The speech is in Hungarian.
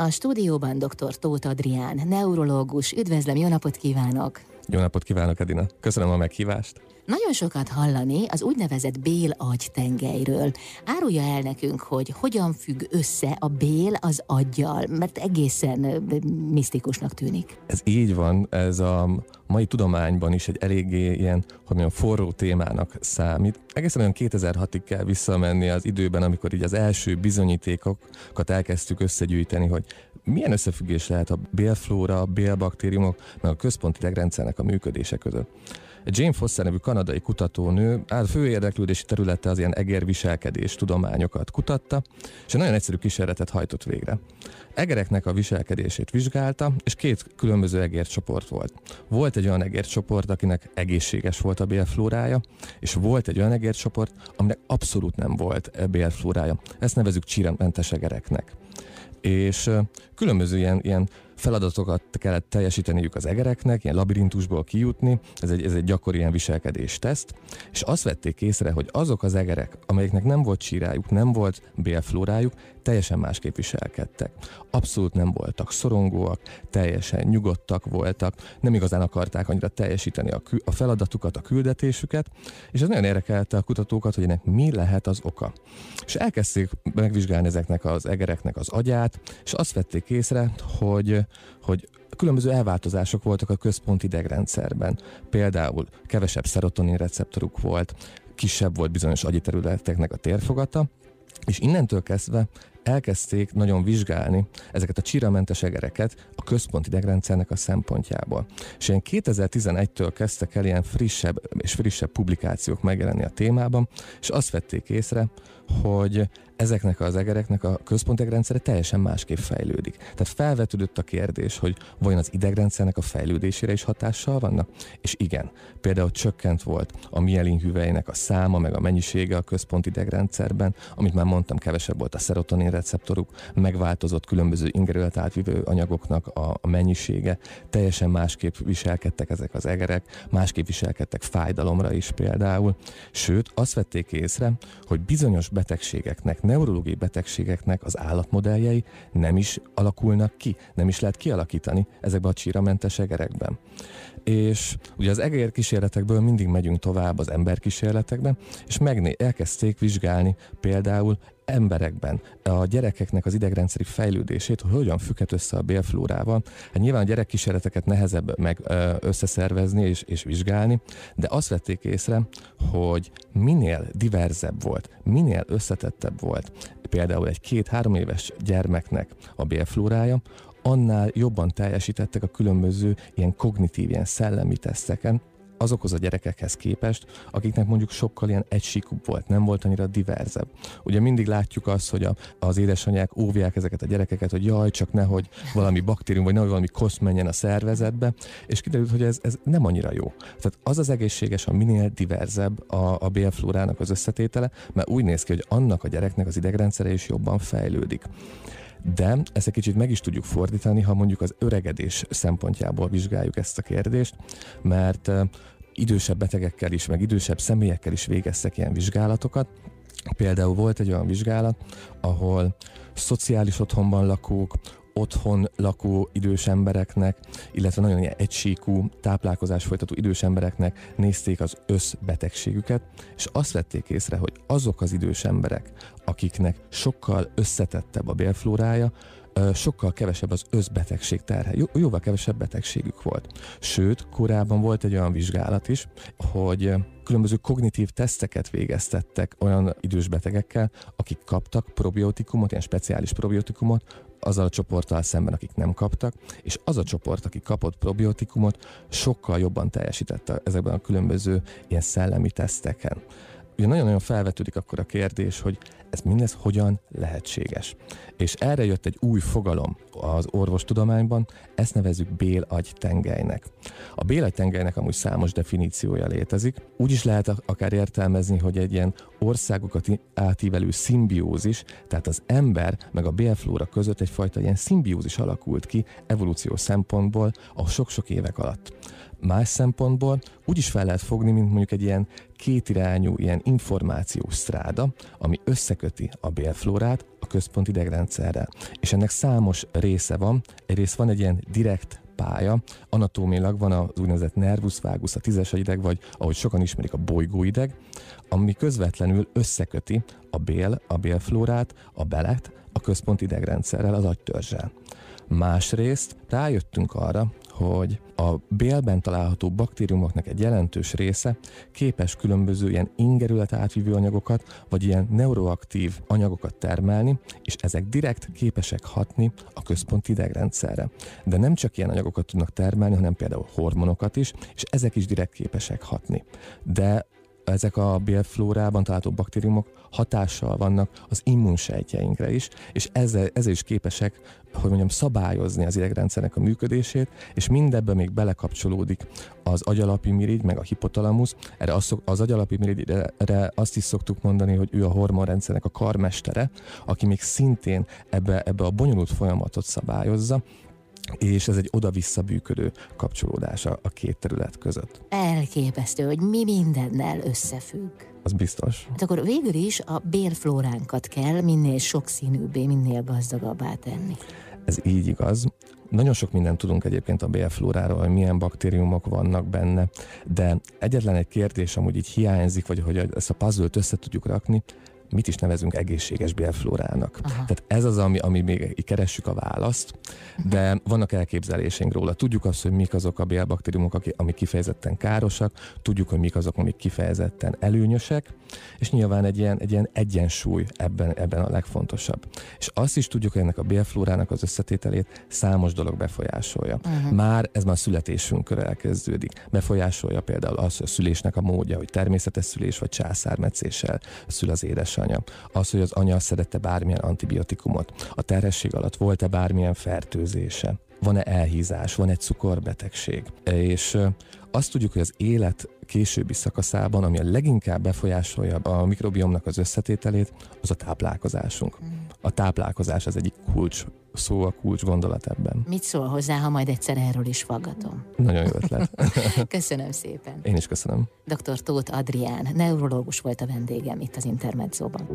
A stúdióban dr. Tóth Adrián, neurológus. Üdvözlöm, jó napot kívánok! Jó napot kívánok, Edina! Köszönöm a meghívást! Nagyon sokat hallani az úgynevezett bél-agy tengelyről. Árulja el nekünk, hogy hogyan függ össze a bél az aggyal, mert egészen misztikusnak tűnik. Ez így van, ez a mai tudományban is egy eléggé ilyen, hogy mondjam, forró témának számít. Egészen olyan 2006-ig kell visszamenni az időben, amikor így az első bizonyítékokat elkezdtük összegyűjteni, hogy milyen összefüggés lehet a bélflóra, a bélbaktériumok, meg a központi idegrendszernek a működése között. Jane Foster nevű kanadai kutatónő áll fő érdeklődési területe az ilyen egérviselkedés tudományokat kutatta, és egy nagyon egyszerű kísérletet hajtott végre. Egereknek a viselkedését vizsgálta, és két különböző egércsoport volt. Volt egy olyan egércsoport, akinek egészséges volt a bélflórája, és volt egy olyan egércsoport, aminek abszolút nem volt bélflórája. Ezt nevezük csíramentes egereknek és különböző ilyen, ilyen feladatokat kellett teljesíteniük az egereknek, ilyen labirintusból kijutni, ez egy, ez egy gyakori ilyen viselkedés teszt, és azt vették észre, hogy azok az egerek, amelyeknek nem volt sírájuk, nem volt bélflórájuk, teljesen másképp viselkedtek. Abszolút nem voltak szorongóak, teljesen nyugodtak voltak, nem igazán akarták annyira teljesíteni a, a feladatukat, a küldetésüket, és ez nagyon érdekelte a kutatókat, hogy ennek mi lehet az oka. És elkezdték megvizsgálni ezeknek az egereknek az agyát, és azt vették észre, hogy hogy különböző elváltozások voltak a központi idegrendszerben. Például kevesebb szerotonin receptoruk volt, kisebb volt bizonyos agyi területeknek a térfogata, és innentől kezdve elkezdték nagyon vizsgálni ezeket a csiramentes egereket a központi idegrendszernek a szempontjából. És ilyen 2011-től kezdtek el ilyen frissebb és frissebb publikációk megjelenni a témában, és azt vették észre, hogy ezeknek az egereknek a központi idegrendszere teljesen másképp fejlődik. Tehát felvetődött a kérdés, hogy vajon az idegrendszernek a fejlődésére is hatással vannak? És igen, például csökkent volt a mielin hüvelynek a száma, meg a mennyisége a központi idegrendszerben, amit már mondtam, kevesebb volt a szerotonin receptoruk, megváltozott különböző ingerület átvívő anyagoknak a, mennyisége, teljesen másképp viselkedtek ezek az egerek, másképp viselkedtek fájdalomra is például, sőt azt vették észre, hogy bizonyos betegségeknek, neurológiai betegségeknek az állatmodelljei nem is alakulnak ki, nem is lehet kialakítani ezekben a csíramentes egerekben. És ugye az egér kísérletekből mindig megyünk tovább az emberkísérletekben, és megné elkezdték vizsgálni például emberekben a gyerekeknek az idegrendszeri fejlődését, hogy hogyan függhet össze a bélflórával. Hát nyilván a gyerekkísérleteket nehezebb meg összeszervezni és, és vizsgálni, de azt vették észre, hogy minél diverzebb volt, minél összetettebb volt, például egy két-három éves gyermeknek a bélflórája, annál jobban teljesítettek a különböző ilyen kognitív, ilyen szellemi teszteken, azokhoz a gyerekekhez képest, akiknek mondjuk sokkal ilyen egysíkúbb volt, nem volt annyira diverzebb. Ugye mindig látjuk azt, hogy a, az édesanyák óvják ezeket a gyerekeket, hogy jaj, csak nehogy valami baktérium, vagy nehogy valami kosz menjen a szervezetbe, és kiderült, hogy ez, ez nem annyira jó. Tehát az az egészséges, ha minél diverzebb a, a bélflórának az összetétele, mert úgy néz ki, hogy annak a gyereknek az idegrendszere is jobban fejlődik. De ezt egy kicsit meg is tudjuk fordítani, ha mondjuk az öregedés szempontjából vizsgáljuk ezt a kérdést, mert idősebb betegekkel is, meg idősebb személyekkel is végeztek ilyen vizsgálatokat. Például volt egy olyan vizsgálat, ahol szociális otthonban lakók, otthon lakó idős embereknek, illetve nagyon egysíkú táplálkozás folytató idős embereknek nézték az összbetegségüket, és azt vették észre, hogy azok az idős emberek, akiknek sokkal összetettebb a bélflórája, sokkal kevesebb az összbetegség terhe, Jó, jóval kevesebb betegségük volt. Sőt, korábban volt egy olyan vizsgálat is, hogy különböző kognitív teszteket végeztettek olyan idős betegekkel, akik kaptak probiotikumot, ilyen speciális probiotikumot, azzal a csoporttal szemben, akik nem kaptak, és az a csoport, aki kapott probiotikumot, sokkal jobban teljesítette ezekben a különböző ilyen szellemi teszteken. Ugye nagyon-nagyon felvetődik akkor a kérdés, hogy ez mindez hogyan lehetséges. És erre jött egy új fogalom az orvostudományban, ezt nevezzük bélagy tengelynek. A bélagy tengelynek amúgy számos definíciója létezik. Úgy is lehet akár értelmezni, hogy egy ilyen országokat átívelő szimbiózis, tehát az ember meg a bélflóra között egyfajta ilyen szimbiózis alakult ki evolúció szempontból a sok-sok évek alatt. Más szempontból úgy is fel lehet fogni, mint mondjuk egy ilyen kétirányú ilyen információs stráda, ami összeköti a bélflórát a központi idegrendszerrel. És ennek számos része van. Egyrészt van egy ilyen direkt pálya. Anatómilag van az úgynevezett nervus vagus, a tízes ideg, vagy ahogy sokan ismerik, a bolygóideg, ami közvetlenül összeköti a bél, a bélflórát, a belet, a központi idegrendszerrel, az agytörzsel. Másrészt rájöttünk arra, hogy a bélben található baktériumoknak egy jelentős része képes különböző ilyen ingerület átvívő anyagokat, vagy ilyen neuroaktív anyagokat termelni, és ezek direkt képesek hatni a központi idegrendszerre. De nem csak ilyen anyagokat tudnak termelni, hanem például hormonokat is, és ezek is direkt képesek hatni. De ezek a bélflórában található baktériumok hatással vannak az immunsejtjeinkre is, és ezzel, ezzel is képesek, hogy mondjam, szabályozni az idegrendszernek a működését, és mindebben még belekapcsolódik az agyalapi mirigy, meg a hipotalamusz. Erre az, az agyalapi mirigyre azt is szoktuk mondani, hogy ő a hormonrendszernek a karmestere, aki még szintén ebbe, ebbe a bonyolult folyamatot szabályozza, és ez egy oda-vissza bűködő kapcsolódás a két terület között. Elképesztő, hogy mi mindennel összefügg. Az biztos. Hát akkor végül is a bélflóránkat kell minél sokszínűbbé, minél gazdagabbá tenni. Ez így igaz. Nagyon sok mindent tudunk egyébként a bélflóráról, hogy milyen baktériumok vannak benne, de egyetlen egy kérdés amúgy így hiányzik, vagy hogy ezt a puzzle-t össze tudjuk rakni, mit is nevezünk egészséges bélflórának. Aha. Tehát ez az, ami, ami még keressük a választ, de vannak elképzelésénk róla. Tudjuk azt, hogy mik azok a bélbaktériumok, amik kifejezetten károsak, tudjuk, hogy mik azok, amik kifejezetten előnyösek, és nyilván egy ilyen, egy ilyen egyensúly ebben, ebben a legfontosabb. És azt is tudjuk, hogy ennek a bélflórának az összetételét számos dolog befolyásolja. Uh-huh. Már ez már születésünkről elkezdődik. Befolyásolja például az, hogy a szülésnek a módja, hogy természetes szülés vagy császármetszéssel szül az édesanyja. Az, hogy az anya szerette bármilyen antibiotikumot. A terhesség alatt volt-e bármilyen fertőzése van-e elhízás, van egy cukorbetegség. És azt tudjuk, hogy az élet későbbi szakaszában, ami a leginkább befolyásolja a mikrobiomnak az összetételét, az a táplálkozásunk. Mm. A táplálkozás az egyik kulcs szó, a kulcs gondolat ebben. Mit szól hozzá, ha majd egyszer erről is faggatom? Nagyon jó ötlet. köszönöm szépen. Én is köszönöm. Dr. Tóth Adrián, neurológus volt a vendégem itt az Intermedzóban.